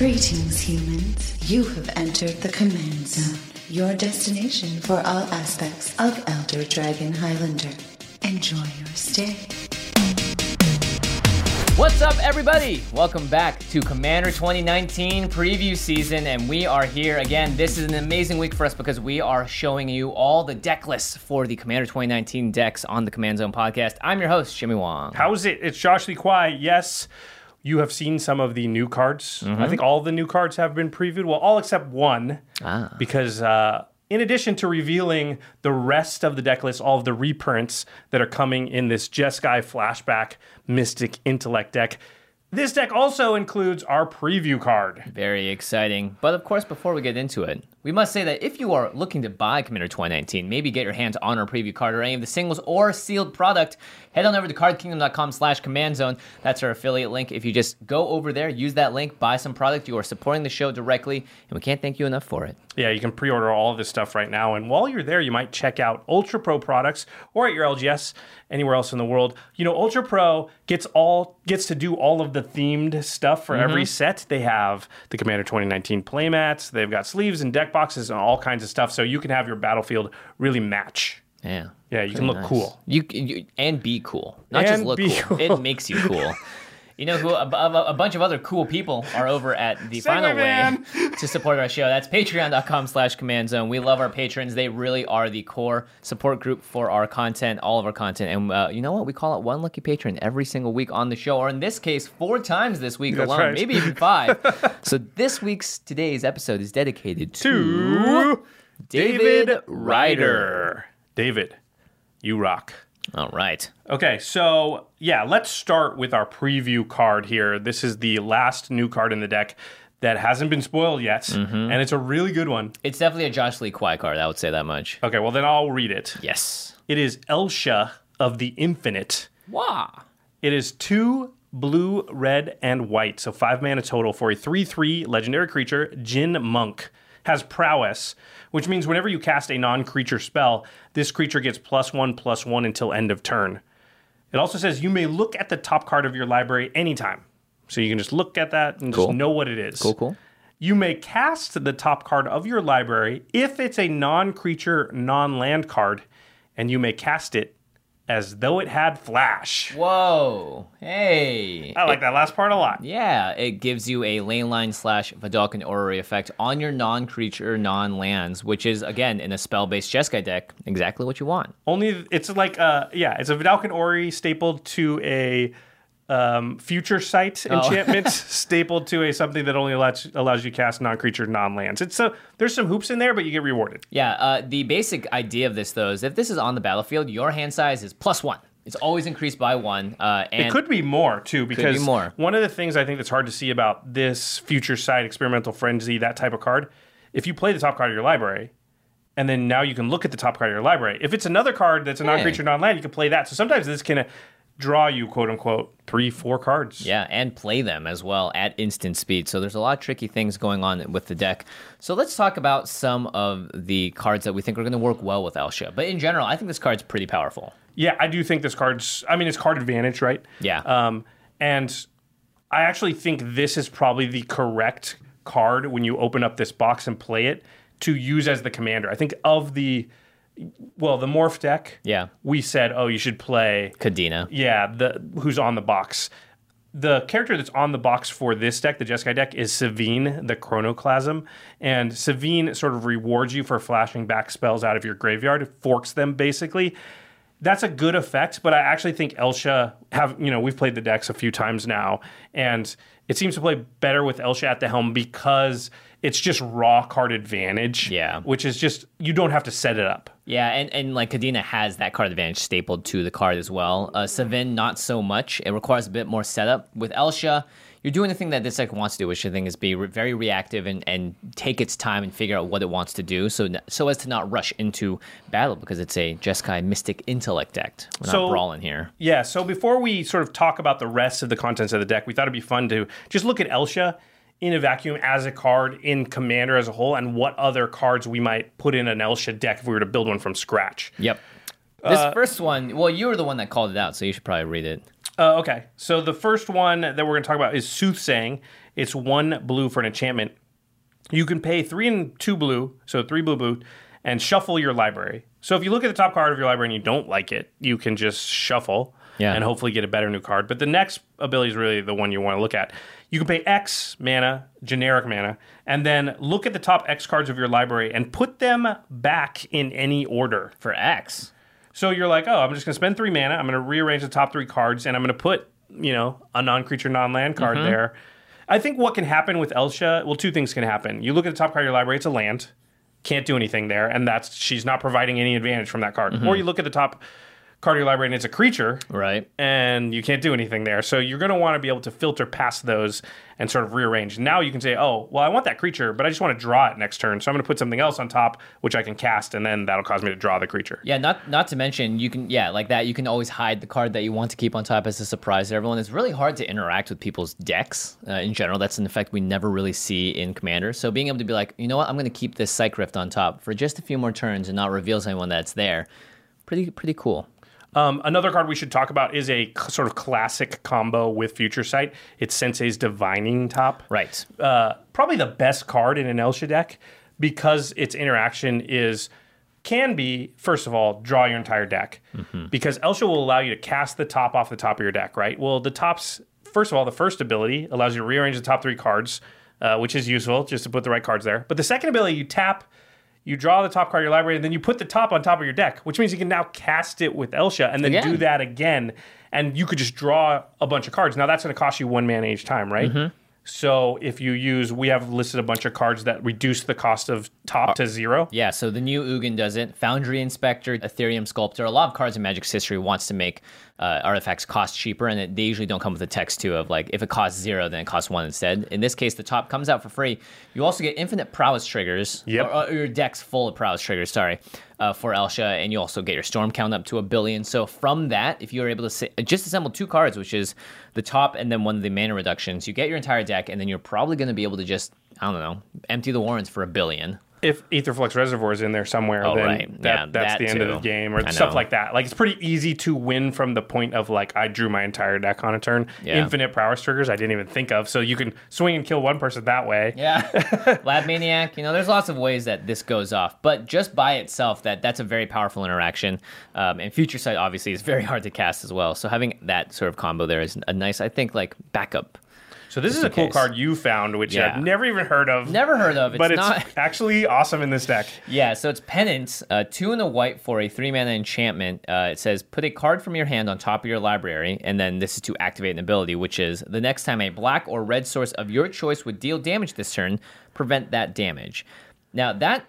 Greetings, humans. You have entered the Command Zone, your destination for all aspects of Elder Dragon Highlander. Enjoy your stay. What's up, everybody? Welcome back to Commander 2019 preview season, and we are here again. This is an amazing week for us because we are showing you all the deck lists for the Commander 2019 decks on the Command Zone podcast. I'm your host, Jimmy Wong. How's it? It's Josh Lee Kwai. Yes, you have seen some of the new cards. Mm-hmm. I think all the new cards have been previewed. Well, all except one. Ah. Because uh, in addition to revealing the rest of the deck list, all of the reprints that are coming in this Jeskai Flashback Mystic Intellect deck, this deck also includes our preview card. Very exciting. But of course, before we get into it, we must say that if you are looking to buy Commander 2019, maybe get your hands on our preview card or any of the singles or sealed product, head on over to cardkingdom.com slash command zone. That's our affiliate link. If you just go over there, use that link, buy some product, you are supporting the show directly, and we can't thank you enough for it. Yeah, you can pre-order all of this stuff right now, and while you're there, you might check out Ultra Pro products or at your LGS anywhere else in the world. You know, Ultra Pro gets all gets to do all of the themed stuff for every mm-hmm. set. They have the Commander 2019 playmats, they've got sleeves and deck boxes and all kinds of stuff, so you can have your battlefield really match. Yeah. Yeah, you can look nice. cool. You, you and be cool, not just look cool. cool. It makes you cool. You know who? A, a, a bunch of other cool people are over at the final way to support our show. That's Patreon.com/slash Command Zone. We love our patrons. They really are the core support group for our content, all of our content. And uh, you know what? We call it one lucky patron every single week on the show, or in this case, four times this week That's alone, right. maybe even five. so this week's today's episode is dedicated to, To David Ryder. David, you rock. All right. Okay, so yeah, let's start with our preview card here. This is the last new card in the deck that hasn't been spoiled yet, Mm-hmm. and it's a really good one. It's definitely a Josh Lee Kwai card. I would say that much. Okay, well then I'll read it. Yes. It is Elsha of the Infinite. Wow. It is two blue, red, and white, so five mana total for a 3 3 legendary creature, Djinn Monk. Has prowess, which means whenever you cast a non creature spell, this creature gets plus one, plus one until end of turn. It also says you may look at the top card of your library anytime. So you can just look at that and Cool. just know what it is. Cool, cool. You may cast the top card of your library if it's a non creature, non land card, and you may cast it as though it had flash. Whoa. Hey. I like that last part a lot. Yeah, it gives you a Leyline slash Vedalken Orrery effect on your non creature, non lands, which is, again, in a spell based Jeskai deck, exactly what you want. Only it's like uh yeah, it's a Vedalken Orrery stapled to a um, future sight Oh. enchantment stapled to a something that only allows, allows you to cast non-creature non-lands. It's so there's some hoops in there, but you get rewarded. Yeah, uh, the basic idea of this, though, is if this is on the battlefield, your hand size is plus one. It's always increased by one. Uh, and it could be more too, because be more. one of the things I think that's hard to see about this future sight experimental frenzy, that type of card, if you play the top card of your library, and then now you can look at the top card of your library. If it's another card that's a non-creature non-land, you can play that. So sometimes this can draw you quote unquote three, four cards. Yeah, and play them as well at instant speed. So there's a lot of tricky things going on with the deck. So let's talk about some of the cards that we think are going to work well with Elsha. But in general, I think this card's pretty powerful. Yeah, I do think this card's. I mean, it's card advantage, right? Yeah. Um, and I actually think this is probably the correct card when you open up this box and play it to use as the commander. I think of the, well, the morph deck. Yeah. We said, oh, you should play. Kadena. Yeah, the who's on the box. The character that's on the box for this deck, the Jeskai deck, is Sevinne, the Chronoclasm. And Sevinne sort of rewards you for flashing back spells out of your graveyard, forks them basically. That's a good effect, but I actually think Elsha have, you know, we've played the decks a few times now, and it seems to play better with Elsha at the helm because it's just raw card advantage. Yeah. Which is just, you don't have to set it up. Yeah, and, and like Kadena has that card advantage stapled to the card as well. Uh, Sevinne, not so much. It requires a bit more setup. With Elsha, you're doing the thing that this deck wants to do, which I think is be re- very reactive and, and take its time and figure out what it wants to do, so so as to not rush into battle because it's a Jeskai Mystic Intellect deck. We're not brawling here. Yeah, so before we sort of talk about the rest of the contents of the deck, we thought it'd be fun to just look at Elsha in a vacuum as a card in Commander as a whole and what other cards we might put in an Elsha deck if we were to build one from scratch. Yep. This uh, first one, well, you were the one that called it out, so you should probably read it. Uh, okay, so the first one that we're going to talk about is Soothsaying. It's one blue for an enchantment. You can pay three and two blue, so three blue blue, and shuffle your library. So if you look at the top card of your library and you don't like it, you can just shuffle Yeah. and hopefully get a better new card. But the next ability is really the one you want to look at. You can pay X mana, generic mana, and then look at the top X cards of your library and put them back in any order. For X. So you're like, oh, I'm just going to spend three mana. I'm going to rearrange the top three cards, and I'm going to put, you know, a non-creature, non-land card mm-hmm. there. I think what can happen with Elsha, well, two things can happen. You look at the top card of your library; it's a land, can't do anything there, and that's she's not providing any advantage from that card. Or mm-hmm. you look at the top card of your library and it's a creature, Right. and you can't do anything there. So you're going to want to be able to filter past those and sort of rearrange. Now you can say, oh, well, I want that creature, but I just want to draw it next turn. So I'm going to put something else on top, which I can cast, and then that'll cause me to draw the creature. Yeah, not not to mention you can yeah like that you can always hide the card that you want to keep on top as a surprise to everyone. It's really hard to interact with people's decks uh, in general. That's an effect we never really see in Commander. So being able to be like, you know what, I'm going to keep this Psych Rift on top for just a few more turns and not reveal to anyone that's there. Pretty pretty cool. Um, another card we should talk about is a c- sort of classic combo with Future Sight. It's Sensei's Divining Top. Right. uh, probably the best card in an Elsha deck because its interaction is can be first of all draw your entire deck because Elsha will allow you to cast the top off the top of your deck. Right. Well, the tops first of all the first ability allows you to rearrange the top three cards, uh, which is useful just to put the right cards there. But the second ability you tap. You draw the top card of your library, and then you put the top on top of your deck, which means you can now cast it with Elsha, and then Again. do that again, and you could just draw a bunch of cards. Now that's going to cost you one mana each time, right? Mm-hmm. So if you use, we have listed a bunch of cards that reduce the cost of top to zero. Yeah, so the new Ugin does it. Foundry Inspector, Etherium Sculptor, a lot of cards in Magic's history wants to make uh, artifacts cost cheaper, and it, they usually don't come with a text too of like if it costs zero, then it costs one instead. In this case, the top comes out for free. You also get infinite prowess triggers. Yep. Or, or your deck's full of prowess triggers. Sorry. Uh, for Elsha, and you also get your storm count up to a billion. So from that, if you are able to just assemble two cards, which is the top and then one of the mana reductions, you get your entire deck, and then you're probably going to be able to just I don't know Empty the Warrens for a billion. If Aetherflux Reservoir is in there somewhere, Oh, then right. that, Yeah, that's that the end of the game or I stuff know. like that. Like it's pretty easy to win from the point of like I drew my entire deck on a turn. Yeah. Infinite prowess triggers I didn't even think of. So you can swing and kill one person that way. Yeah, Lab Maniac. You know, there's lots of ways that this goes off, but just by itself, that that's a very powerful interaction. Um, and Future Sight obviously is very hard to cast as well. So having that sort of combo there is a nice, I think, like backup. So this is a cool case. card you found, which Yeah. I've never even heard of. Never heard of. It's but it's not. actually awesome in this deck. Yeah, so it's Penance, uh, two and a white for a three mana enchantment. Uh, it says put a card from your hand on top of your library, and then this is to activate an ability, which is the next time a black or red source of your choice would deal damage this turn, prevent that damage. Now that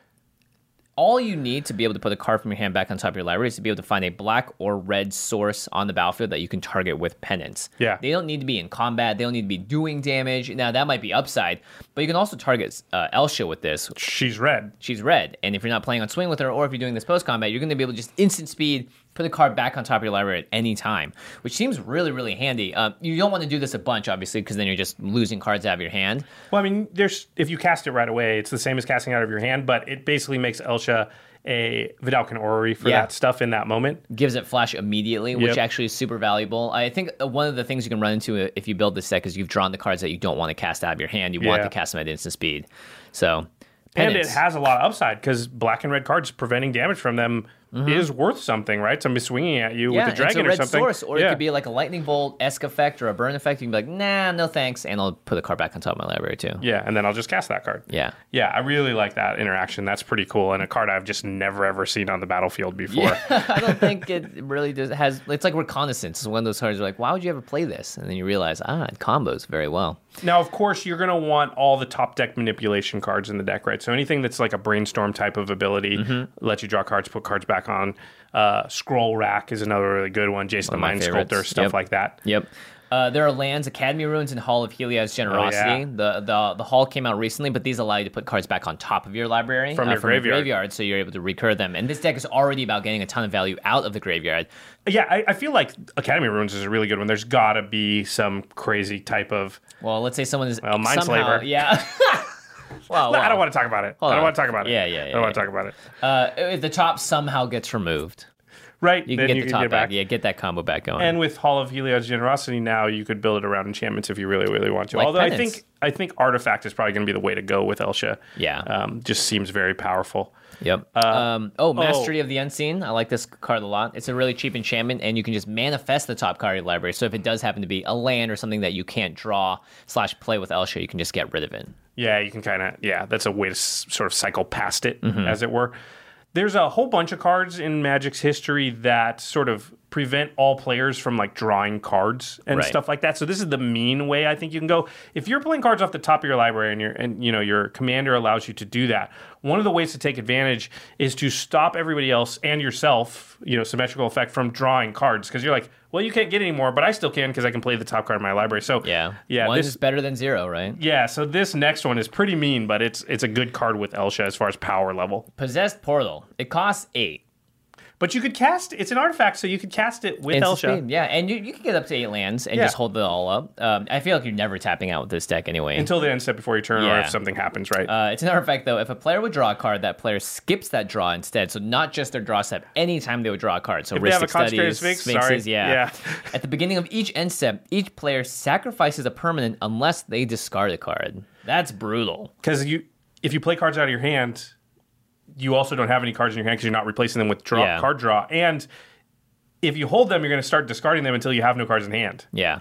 all you need to be able to put a card from your hand back on top of your library is to be able to find a black or red source on the battlefield that you can target with penance. Yeah. They don't need to be in combat. They don't need to be doing damage. Now that might be upside, but you can also target uh, Elsha with this, She's red. she's red. And if you're not playing on swing with her, or if you're doing this post combat, you're going to be able to just instant speed, put the card back on top of your library at any time, which seems really, really handy. Um, you don't want to do this a bunch, obviously, because then you're just losing cards out of your hand. Well, I mean, there's if you cast it right away, it's the same as casting out of your hand, but it basically makes Elsha a Vedalken Orrery for Yeah. that stuff in that moment. Gives it flash immediately, which Yep. actually is super valuable. I think uh, one of the things you can run into if you build this deck is you've drawn the cards that you don't want to cast out of your hand. You want to cast them at instant speed. So, And it has a lot of upside because black and red cards preventing damage from them is worth something, right? Somebody swinging at you Mm-hmm. yeah, with a dragon it's a or something. source, or yeah. it could be like a lightning bolt esque effect or a burn effect. You can be like, nah, no thanks, and I'll put the card back on top of my library too. yeah, and then I'll just cast that card. Yeah. Yeah, I really like that interaction. That's pretty cool, and a card I've just never ever seen on the battlefield before. I don't think it really does has. It's like reconnaissance. It's one of those cards. You're like, why would you ever play this? And then you realize, ah, it combos very well. Now, of course, you're going to want all the top deck manipulation cards in the deck, right? So anything that's like a brainstorm type of ability, Mm-hmm. let you draw cards, put cards back on. Uh, Scroll Rack is another really good one. Jason the Mind. Sculptor, stuff Yep. like that. Yep. Uh, there are lands, Academy Ruins, and Hall of Heliod's Generosity. Oh, yeah. The the the hall came out recently, but these allow you to put cards back on top of your library From uh, your graveyard. graveyard, so you're able to recur them. And this deck is already about getting a ton of value out of the graveyard. Yeah, I, I feel like Academy Ruins is a really good one. There's got to be some crazy type of. Well, let's say someone is Well, somehow, Mindslaver. yeah. well, I don't want to talk about it. I don't on. want to talk about it. Yeah, yeah, yeah. I don't want to yeah. talk about it. Uh, if the top somehow gets removed. Right, You can get you the can top get back. back. Yeah, get that combo back going. And with Hall of Heliod's generosity now, you could build it around enchantments if you really, really want to. Like Although I think I think artifact is probably going to be the way to go with Elsha. Yeah. um, just seems very powerful. Yep. Uh, um, oh, Mastery of the Unseen. I like this card a lot. It's a really cheap enchantment, and you can just manifest the top card of your library. So if it does happen to be a land or something that you can't draw slash play with Elsha, you can just get rid of it. Yeah, you can kind of yeah. That's a way to s- sort of cycle past it, Mm-hmm. as it were. There's a whole bunch of cards in Magic's history that sort of prevent all players from like drawing cards and Right. stuff like that. So this is the mean way I think you can go. If you're playing cards off the top of your library and your and you know your commander allows you to do that, one of the ways to take advantage is to stop everybody else and yourself, you know, symmetrical effect from drawing cards because you're like, well, you can't get any more, but I still can because I can play the top card in my library. So Yeah. yeah, One this is better than zero, right? yeah, so this next one is pretty mean, but it's it's a good card with Elsha as far as power level. Possessed Portal. It costs eight. But you could cast it's an artifact, so you could cast it with Instant Elsha speed, Yeah, and you, you can get up to eight lands and Yeah. just hold it all up. Um, I feel like you're never tapping out with this deck anyway. until the end step before your turn, or if something happens, right? Uh, it's an artifact though. If a player would draw a card, that player skips that draw instead. So not just their draw step. Anytime they would draw a card. So If a Rhystic Studies, Sphinx, Sphinxes, sorry. yeah. Yeah. At the beginning of each end step, each player sacrifices a permanent unless they discard a card. That's brutal. Because you, if you play cards out of your hand, you also don't have any cards in your hand because you're not replacing them with draw Yeah. card draw. And if you hold them, you're going to start discarding them until you have no cards in hand. Yeah.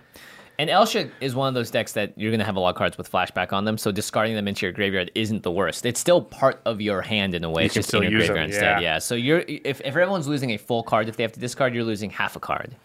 And Elsha is one of those decks that you're going to have a lot of cards with flashback on them, so discarding them into your graveyard isn't the worst. It's still part of your hand in a way. it's can just in your use them, graveyard instead. yeah. Yeah. So you're if, if everyone's losing a full card, if they have to discard, you're losing half a card.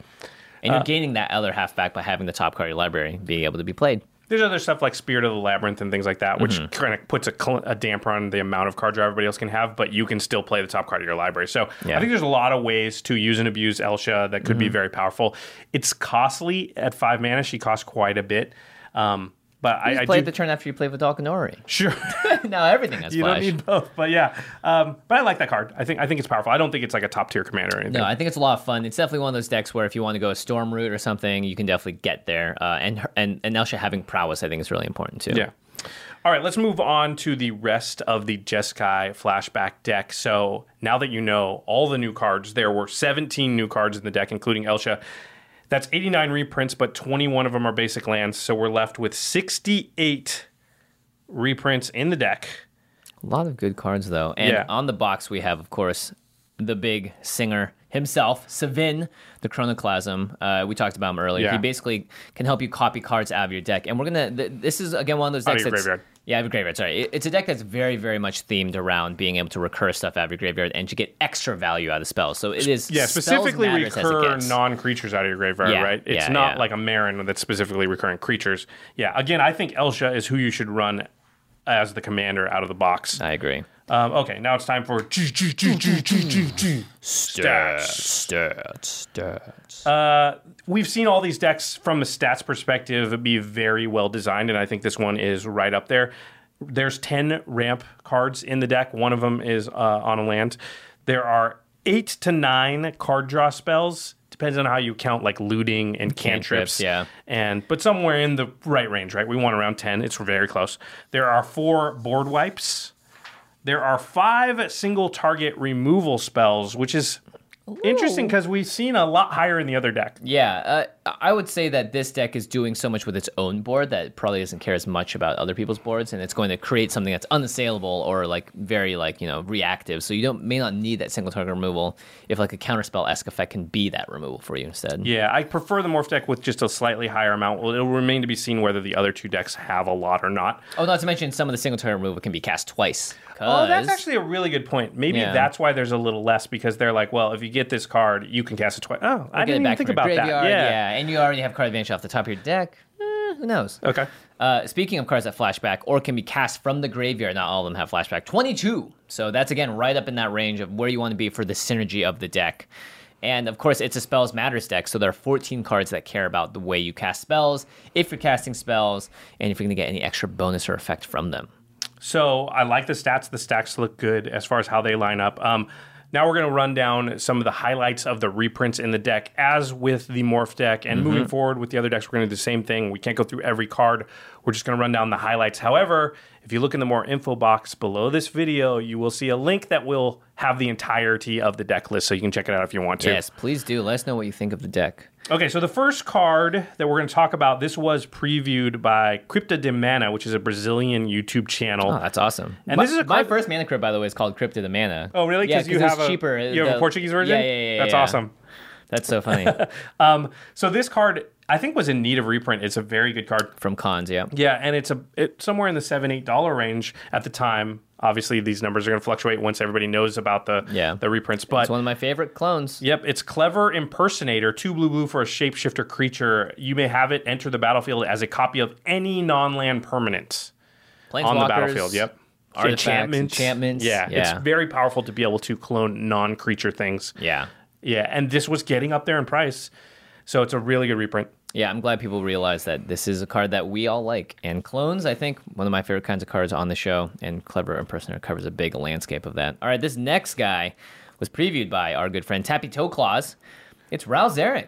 And Uh, you're gaining that other half back by having the top card of your library being able to be played. There's other stuff like Spirit of the Labyrinth and things like that, which Mm-hmm. kind of puts a, cl- a damper on the amount of card draw everybody else can have, but you can still play the top card of your library. So Yeah. I think there's a lot of ways to use and abuse Elsha that could Mm-hmm. be very powerful. It's costly at five mana. She costs quite a bit. Um, but I, You I just play do the turn after you played with Valkanori. sure now everything has you flash. don't need both, but yeah. Um, but I like that card. I think I think it's powerful. I don't think it's like a top tier commander or anything. No, I think it's a lot of fun. It's definitely one of those decks where if you want to go a storm route or something, you can definitely get there. Uh, and and and Elsha having prowess, I think, is really important too. Yeah. All right, let's move on to the rest of the Jeskai flashback deck. So now that you know all the new cards, there were 17 new cards in the deck, including Elsha. That's 89 reprints, but 21 of them are basic lands. So we're left with 68 reprints in the deck. A lot of good cards though. And Yeah. on the box we have, of course, the big singer himself, Sevinne, the Chronoclasm. Uh, we talked about him earlier. Yeah. He basically can help you copy cards out of your deck. And we're gonna. Th- this is again one of those Out of decks. your that's- graveyard. Yeah, out of graveyard. Sorry, It- it's a deck that's very, very much themed around being able to recur stuff out of your graveyard and to get extra value out of spells. So it is Yeah, specifically recur non creatures out of your graveyard, Yeah, right? It's yeah, not like a Marin that's specifically recurring creatures. Yeah, again, I think Elsha is who you should run as the commander out of the box. I agree. Um, okay, now it's time for stats. stats, stats. Uh, we've seen all these decks from a stats perspective be very well designed, and I think this one is right up there. There's 10 ramp cards in the deck. One of them is uh, on a land. There are eight to nine card draw spells. Depends on how you count, like looting and cantrips. Cantrips, yeah. And but somewhere in the right range, right? We want around 10. It's very close. There are four board wipes. There are five single target removal spells, which is interesting because we've seen a lot higher in the other deck. Yeah, uh, I would say that this deck is doing so much with its own board that it probably doesn't care as much about other people's boards, and it's going to create something that's unassailable or like very like you know reactive. So you don't may not need that single target removal if like a counterspell esque effect can be that removal for you instead. Yeah, I prefer the morph deck with just a slightly higher amount. Well, it'll remain to be seen whether the other two decks have a lot or not. Oh, not to mention some of the single target removal can be cast twice. Oh, that's actually a really good point. Maybe Yeah. that's why there's a little less because they're like, well, if you get this card, you can cast it twice. Oh, I get it didn't even think about that. graveyard, Yeah. and you already have card advantage off the top of your deck. Eh, who knows? Okay. Uh, speaking of cards that flashback or can be cast from the graveyard, not all of them have flashback. 22. So that's again right up in that range of where you want to be for the synergy of the deck. And of course, it's a spells matters deck, so there are 14 cards that care about the way you cast spells, if you're casting spells, and if you're going to get any extra bonus or effect from them. So I like the stats. The stacks look good as far as how they line up. Um, now we're going to run down some of the highlights of the reprints in the deck, as with the morph deck. And moving forward with the other decks, we're going to do the same thing. We can't go through every card. We're just going to run down the highlights. However, if you look in the more info box below this video, you will see a link that will have the entirety of the deck list, so you can check it out if you want to. Yes, please do. Let us know what you think of the deck. Okay, so the first card that we're going to talk about, this was previewed by Crypta de Mana, which is a Brazilian YouTube channel. Oh, that's awesome. And my, this is a my card- first mana crypt, by the way, is called Crypta de Mana. Oh, really? Yeah, Because you it's have a cheaper. You have The- a Portuguese version. Yeah, yeah, yeah. That's yeah. awesome. That's so funny. Um, so this card, I think, was in need of reprint. It's a very good card. From cons, yeah. Yeah, and it's a it, somewhere in the seven eight dollar range at the time. Obviously, these numbers are going to fluctuate once everybody knows about the Yeah. the reprints. But It's one of my favorite clones. Yep, it's clever impersonator, two blue blue for a shapeshifter creature. You may have it enter the battlefield as a copy of any non-land permanent on the battlefield. Yep. Artifacts, enchantments. Yeah, Yeah. it's very powerful to be able to clone non-creature things. Yeah. Yeah, and this was getting up there in price, so it's a really good reprint. Yeah, I'm glad people realize that this is a card that we all like. And clones, I think, one of my favorite kinds of cards on the show. And Clever Impersonator covers a big landscape of that. All right, this next guy was previewed by our good friend Tappy Toe Claws. It's Ral Zarek,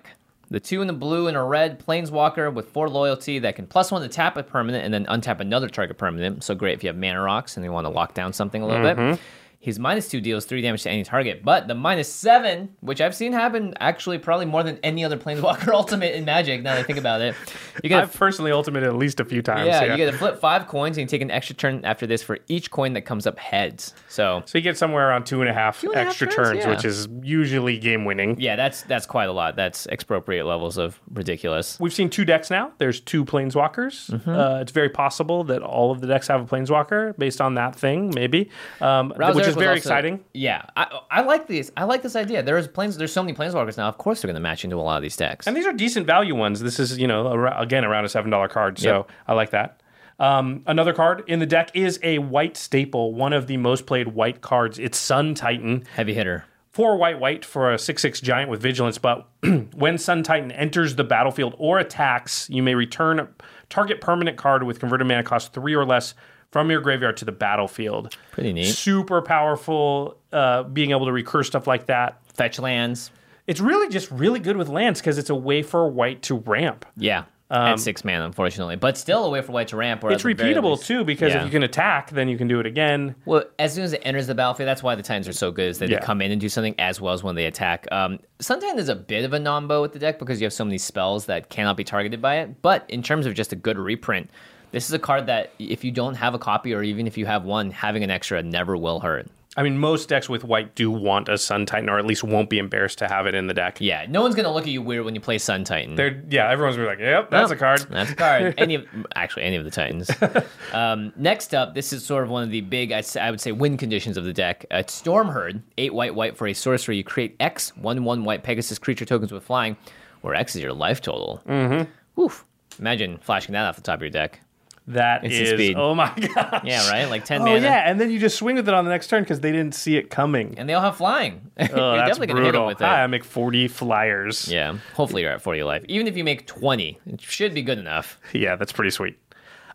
the two in the blue and a red planeswalker with four loyalty that can plus one to tap a permanent and then untap another target permanent. So great if you have mana rocks and you want to lock down something a little bit. Mm-hmm. His minus two deals three damage to any target, but the minus seven, which I've seen happen actually probably more than any other Planeswalker ultimate in Magic. Now that I think about it, you get I've personally ultimated at least a few times. yeah, Yeah, you get to flip five coins and you take an extra turn after this for each coin that comes up heads. So so you get somewhere around two and a half and a half extra turns, turns, yeah. which is usually game winning. yeah, that's that's quite a lot. That's expropriate levels of ridiculous. We've seen two decks now. There's two planeswalkers. Mm-hmm. Uh, it's very possible that all of the decks have a planeswalker based on that thing, maybe, um, Rouse which is was very also- exciting. Yeah, I, I like these. I like this idea. There's planes. There's so many planeswalkers now. Of course, they're going to match into a lot of these decks. And these are decent value ones. This is, you know, again, around a $7 card. So Yep. I like that. Um, another card in the deck is a white staple, one of the most played white cards. It's Sun Titan. Heavy hitter. Four white white for a 6 6 giant with vigilance, but when Sun Titan enters the battlefield or attacks, you may return a target permanent card with converted mana cost three or less from your graveyard to the battlefield. Pretty neat. Super powerful, uh, being able to recur stuff like that. Fetch lands. It's really just really good with lands because it's a way for white to ramp. Yeah. At six mana, unfortunately, but still a way for white to ramp. Or Um, It's at repeatable least- too because Yeah. if you can attack, then you can do it again. Well, as soon as it enters the battlefield, that's why the Titans are so good, is that Yeah. they come in and do something as well as when they attack. Um, Sun Titan is a bit of a nombo with the deck because you have so many spells that cannot be targeted by it. But in terms of just a good reprint, this is a card that if you don't have a copy or even if you have one, having an extra never will hurt. I mean, most decks with white do want a Sun Titan, or at least won't be embarrassed to have it in the deck. Yeah, no one's gonna look at you weird when you play Sun Titan. They're, yeah, everyone's gonna be like, "Yep, that's a card." That's a card. Any of actually any of the Titans. um, next up, this is sort of one of the big say, I would say win conditions of the deck. Uh, it's Storm Herd, eight white white for a sorcery. You create X one one white Pegasus creature tokens with flying, where X is your life total. Mm-hmm. Oof. Imagine flashing that off the top of your deck. That Instant is, speed. oh my god. Yeah, right. Like ten Oh mana. yeah, and then you just swing with it on the next turn because they didn't see it coming. And they all have flying. Oh, you're that's definitely gonna hit them brutal. with it. Hi, I make forty flyers. Yeah. Hopefully you're at 40 life. Even if you make 20, it should be good enough. Yeah, that's pretty sweet.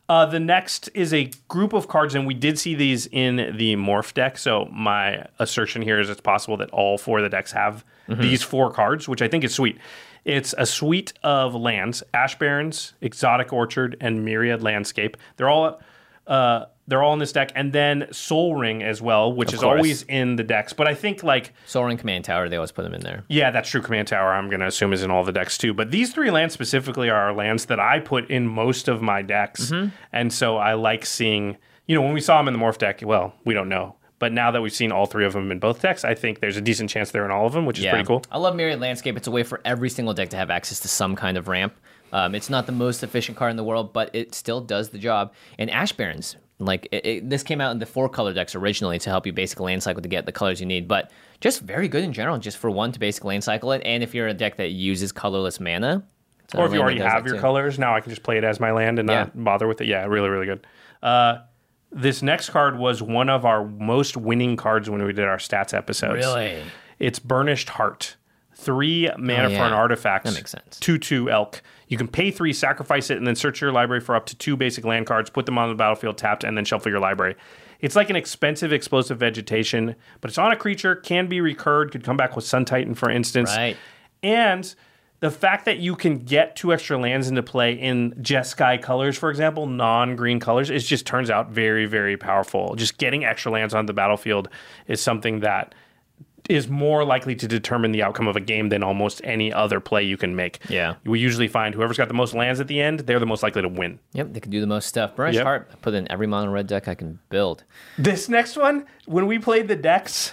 Uh, the next is a group of cards, and we did see these in the morph deck. So my assertion here is it's possible that all four of the decks have Mm-hmm. these four cards, which I think is sweet. It's a suite of lands: Ash Barrens, Exotic Orchard, and Myriad Landscape. They're all uh, they're all in this deck, and then Sol Ring as well, which is course. always in the decks. But I think like Sol Ring Command Tower, they always put them in there. yeah, that's true. Command Tower, I'm going to assume, is in all the decks too. But these three lands specifically are lands that I put in most of my decks. Mm-hmm. And so I like seeing, you know, when we saw them in the Morph deck, well, we don't know. But now that we've seen all three of them in both decks, I think there's a decent chance they're in all of them, which is pretty cool. I love Myriad Landscape. It's a way for every single deck to have access to some kind of ramp. Um, it's not the most efficient card in the world, but it still does the job. And Ash Barrens, like it, it- this came out in the four color decks originally to help you basic land cycle to get the colors you need, but just very good in general, just for one to basic land cycle it. And if you're a deck that uses colorless mana, Or if you already have your too. colors, now I can just play it as my land and not bother with it. Yeah, really, really good. Uh, this next card was one of our most winning cards when we did our stats episodes. Really? It's Burnished Heart. Three mana Oh, for an artifact. That makes sense. 2 2 elk. You can pay three, sacrifice it, and then search your library for up to two basic land cards, put them on the battlefield tapped, and then shuffle your library. It's like an expensive explosive vegetation, but it's on a creature, can be recurred, could come back with Sun Titan, for instance. Right. And the fact that you can get two extra lands into play in Jeskai colors, for example, non-green colors, it just turns out very, very powerful. Just getting extra lands on the battlefield is something that is more likely to determine the outcome of a game than almost any other play you can make. Yeah. We usually find whoever's got the most lands at the end, they're the most likely to win. Yep, they can do the most stuff. Burnish Yep. Heart, I put in every mono red deck I can build. This next one, when we played the decks,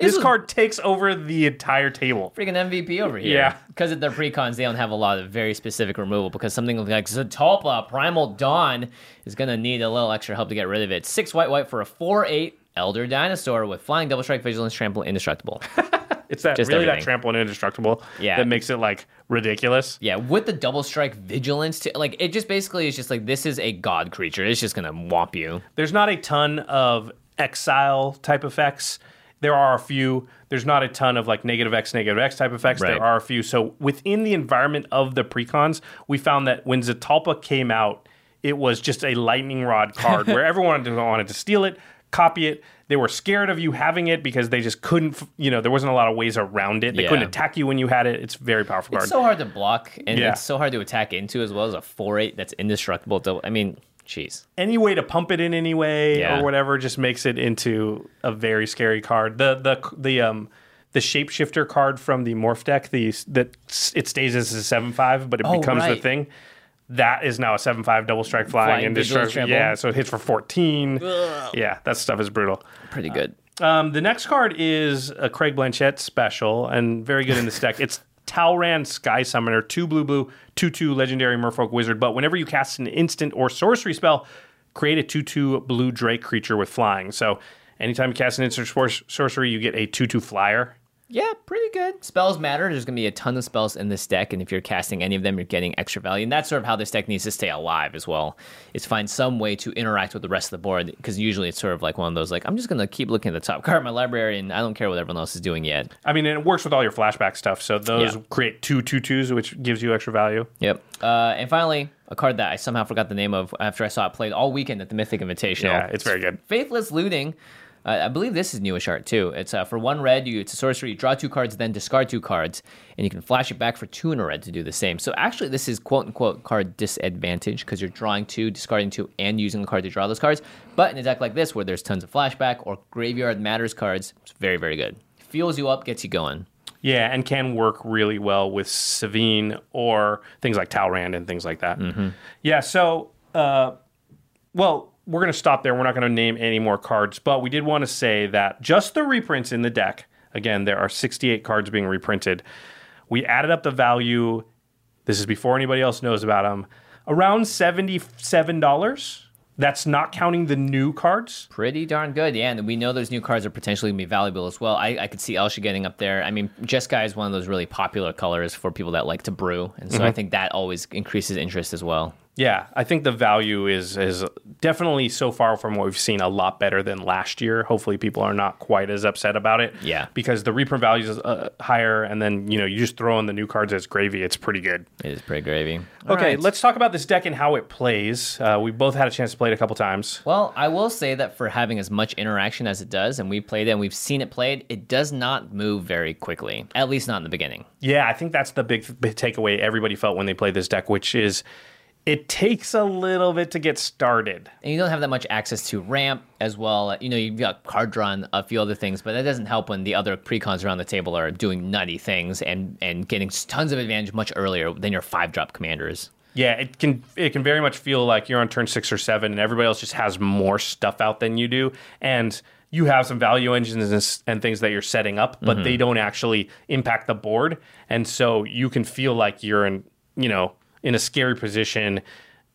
This this card takes over the entire table. Freaking MVP over here. Yeah. Because of their precons, they don't have a lot of very specific removal because something like Zetalpa, Primal Dawn, is going to need a little extra help to get rid of it. Six white, white for a 4 8 Elder Dinosaur with Flying Double Strike, Vigilance, Trample, Indestructible. It's that Just really that trample and indestructible Yeah. that makes it like ridiculous. yeah, with the Double Strike, Vigilance, to, like, it just basically is just like this is a god creature. It's just going to whomp you. There's not a ton of exile type effects. There are a few. There's not a ton of like negative X, negative X type effects. Right. There are a few. So within the environment of the precons, we found that when Zetalpa came out, it was just a lightning rod card where everyone wanted to, steal it, copy it. They were scared of you having it because they just couldn't, you know, there wasn't a lot of ways around it. They Yeah. couldn't attack you when you had it. It's a very powerful card. It's so hard to block and Yeah. it's so hard to attack into as well as a 4 8 that's indestructible. I mean, jeez. any way to pump it in any way Yeah. or whatever just makes it into a very scary card. The the the um the shapeshifter card from the morph deck, the that it stays as a seven five, but it Oh, becomes the thing. That is now a seven five double strike flying, Flying and trample. Yeah, so it hits for fourteen. Yeah, that stuff is brutal. Pretty good. Um, the next card is a Craig Blanchett special and very good in this deck. It's Talrand Sky Summoner, two blue blue, two two legendary Merfolk Wizard. But whenever you cast an instant or sorcery spell, create a two two blue Drake creature with flying. So anytime you cast an instant or sorcery, you get a two two flyer. Yeah, pretty good. Spells matter. There's going to be a ton of spells in this deck, and if you're casting any of them, you're getting extra value. And that's sort of how this deck needs to stay alive as well. Is find some way to interact with the rest of the board because usually it's sort of like one of those like I'm just going to keep looking at the top card of my library, and I don't care what everyone else is doing yet. I mean, and it works with all your flashback stuff. So those Yeah. create two two twos, which gives you extra value. Yep. Uh, and finally, a card that I somehow forgot the name of after I saw it played all weekend at the Mythic Invitational. Yeah, it's very good. Faithless Looting. Uh, I believe this is newish art too. It's uh, for one red. You it's a sorcery. You draw two cards, then discard two cards, and you can flash it back for two in a red to do the same. So actually, this is quote unquote card disadvantage because you're drawing two, discarding two, and using the card to draw those cards. But in a deck like this, where there's tons of flashback or graveyard matters cards, it's very very good. Fuels you up, gets you going. Yeah, and can work really well with Sevinne or things like Talrand and things like that. Yeah, so, uh, well, we're going to stop there. We're not going to name any more cards, but we did want to say that just the reprints in the deck, again, there are 68 cards being reprinted. We added up the value. This is before anybody else knows about them. Around $77. That's not counting the new cards. Pretty darn good, yeah. And we know those new cards are potentially going to be valuable as well. I, I could see Elsha getting up there. I mean, Jeskai is one of those really popular colors for people that like to brew, and so I mm-hmm. think that always increases interest as well. Yeah, I think the value is is definitely so far from what we've seen a lot better than last year. Hopefully, people are not quite as upset about it. Yeah. because the reprint value is uh, higher, and then you know you just throw in the new cards as gravy. It's pretty good. It is pretty gravy. All Okay, right. let's talk about this deck and how it plays. Uh, we both had a chance to play it a couple times. Well, I will say that for having as much interaction as it does, and we played it and we've seen it played, it does not move very quickly. At least not in the beginning. Yeah, I think that's the big, big takeaway everybody felt when they played this deck, which is it takes a little bit to get started. And you don't have that much access to ramp as well. You know, you've got card draw and a few other things, but that doesn't help when the other precons around the table are doing nutty things and and getting tons of advantage much earlier than your five drop commanders. Yeah, it can it can very much feel like you're on turn six or seven, and everybody else just has more stuff out than you do, and you have some value engines and, and things that you're setting up, but they mm-hmm. don't actually impact the board, and so you can feel like you're in you know in a scary position,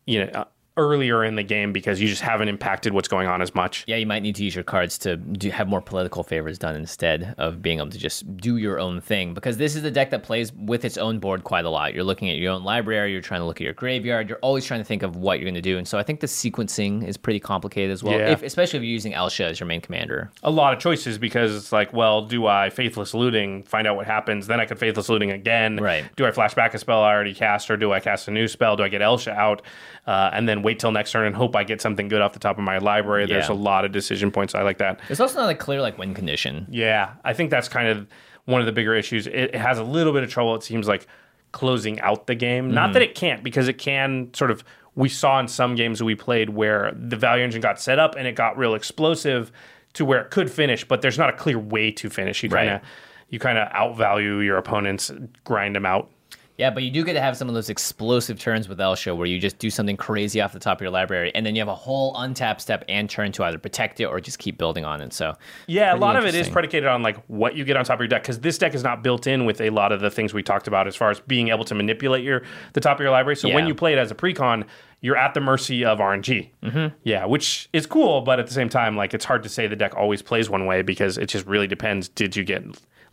you know. Earlier in the game because you just haven't impacted what's going on as much. Yeah, you might need to use your cards to do, have more political favors done instead of being able to just do your own thing. Because this is the deck that plays with its own board quite a lot. You're looking at your own library, you're trying to look at your graveyard, you're always trying to think of what you're going to do. And so I think the sequencing is pretty complicated as well, Yeah. if, especially if you're using Elsha as your main commander. a lot of choices because it's like, well, do I faithless looting, find out what happens, then I could faithless looting again. Right. Do I flash back a spell I already cast, or do I cast a new spell? Do I get Elsha out uh, and then wait till next turn and hope I get something good off the top of my library? There's a lot of decision points. I like that. It's also not a clear like win condition. Yeah, I think that's kind of one of the bigger issues. It, it has a little bit of trouble. It seems like closing out the game. Not that it can't, because it can sort of. We saw in some games we played where the value engine got set up and it got real explosive to where it could finish, but there's not a clear way to finish. You kind of Right. you kind of outvalue your opponents, grind them out. Yeah, but you do get to have some of those explosive turns with Elsha where you just do something crazy off the top of your library, and then you have a whole untap step and turn to either protect it or just keep building on it. So Yeah, a lot of it is predicated on like what you get on top of your deck because this deck is not built in with a lot of the things we talked about as far as being able to manipulate your the top of your library. So when you play it as a precon, you're at the mercy of RNG. Mm-hmm. Yeah, which is cool, but at the same time, like it's hard to say the deck always plays one way because it just really depends. Did you get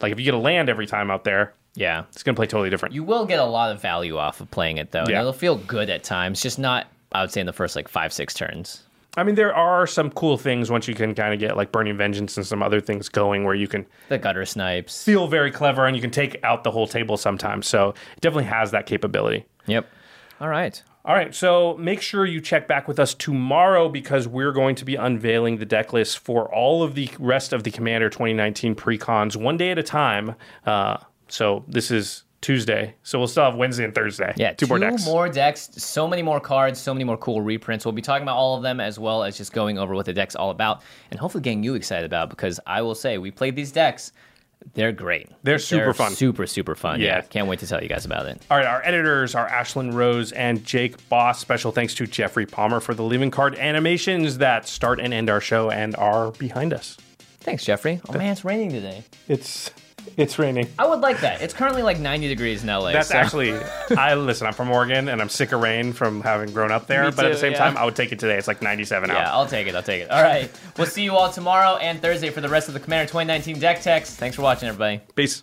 like if you get a land every time out there, yeah, it's gonna play totally different. you will get a lot of value off of playing it though, and Yeah. it'll feel good at times, just not. I would say in the first like five six turns. I mean, there are some cool things once you can kind of get like Burning Vengeance and some other things going where you can The gutter snipes. feel very clever and you can take out the whole table sometimes. So it definitely has that capability. Yep. All right. All right, so make sure you check back with us tomorrow because we're going to be unveiling the deck list for all of the rest of the Commander 2019 precons one day at a time. Uh, so this is Tuesday, so we'll still have Wednesday and Thursday. Yeah, two more decks. more decks, so many more cards, so many more cool reprints. We'll be talking about all of them as well as just going over what the deck's all about and hopefully getting you excited about because I will say we played these decks. They're great. They're super fun. Super, super fun. Yeah. Yeah. Can't wait to tell you guys about it. All right, our editors are Ashlyn Rose and Jake Boss. Special thanks to Jeffrey Palmer for the living card animations that start and end our show and are behind us. Thanks, Jeffrey. Oh man, it's raining today. It's it's raining. I would like that. It's currently like 90 degrees in LA. That's so- actually I listen. I'm from Oregon and I'm sick of rain from having grown up there. Me but at the same yeah. time, I would take it today. It's like 97 out. Yeah, I'll take it. I'll take it. All right. We'll see you all tomorrow and Thursday for the rest of the Commander 2019 deck text. Thanks for watching, everybody. Peace.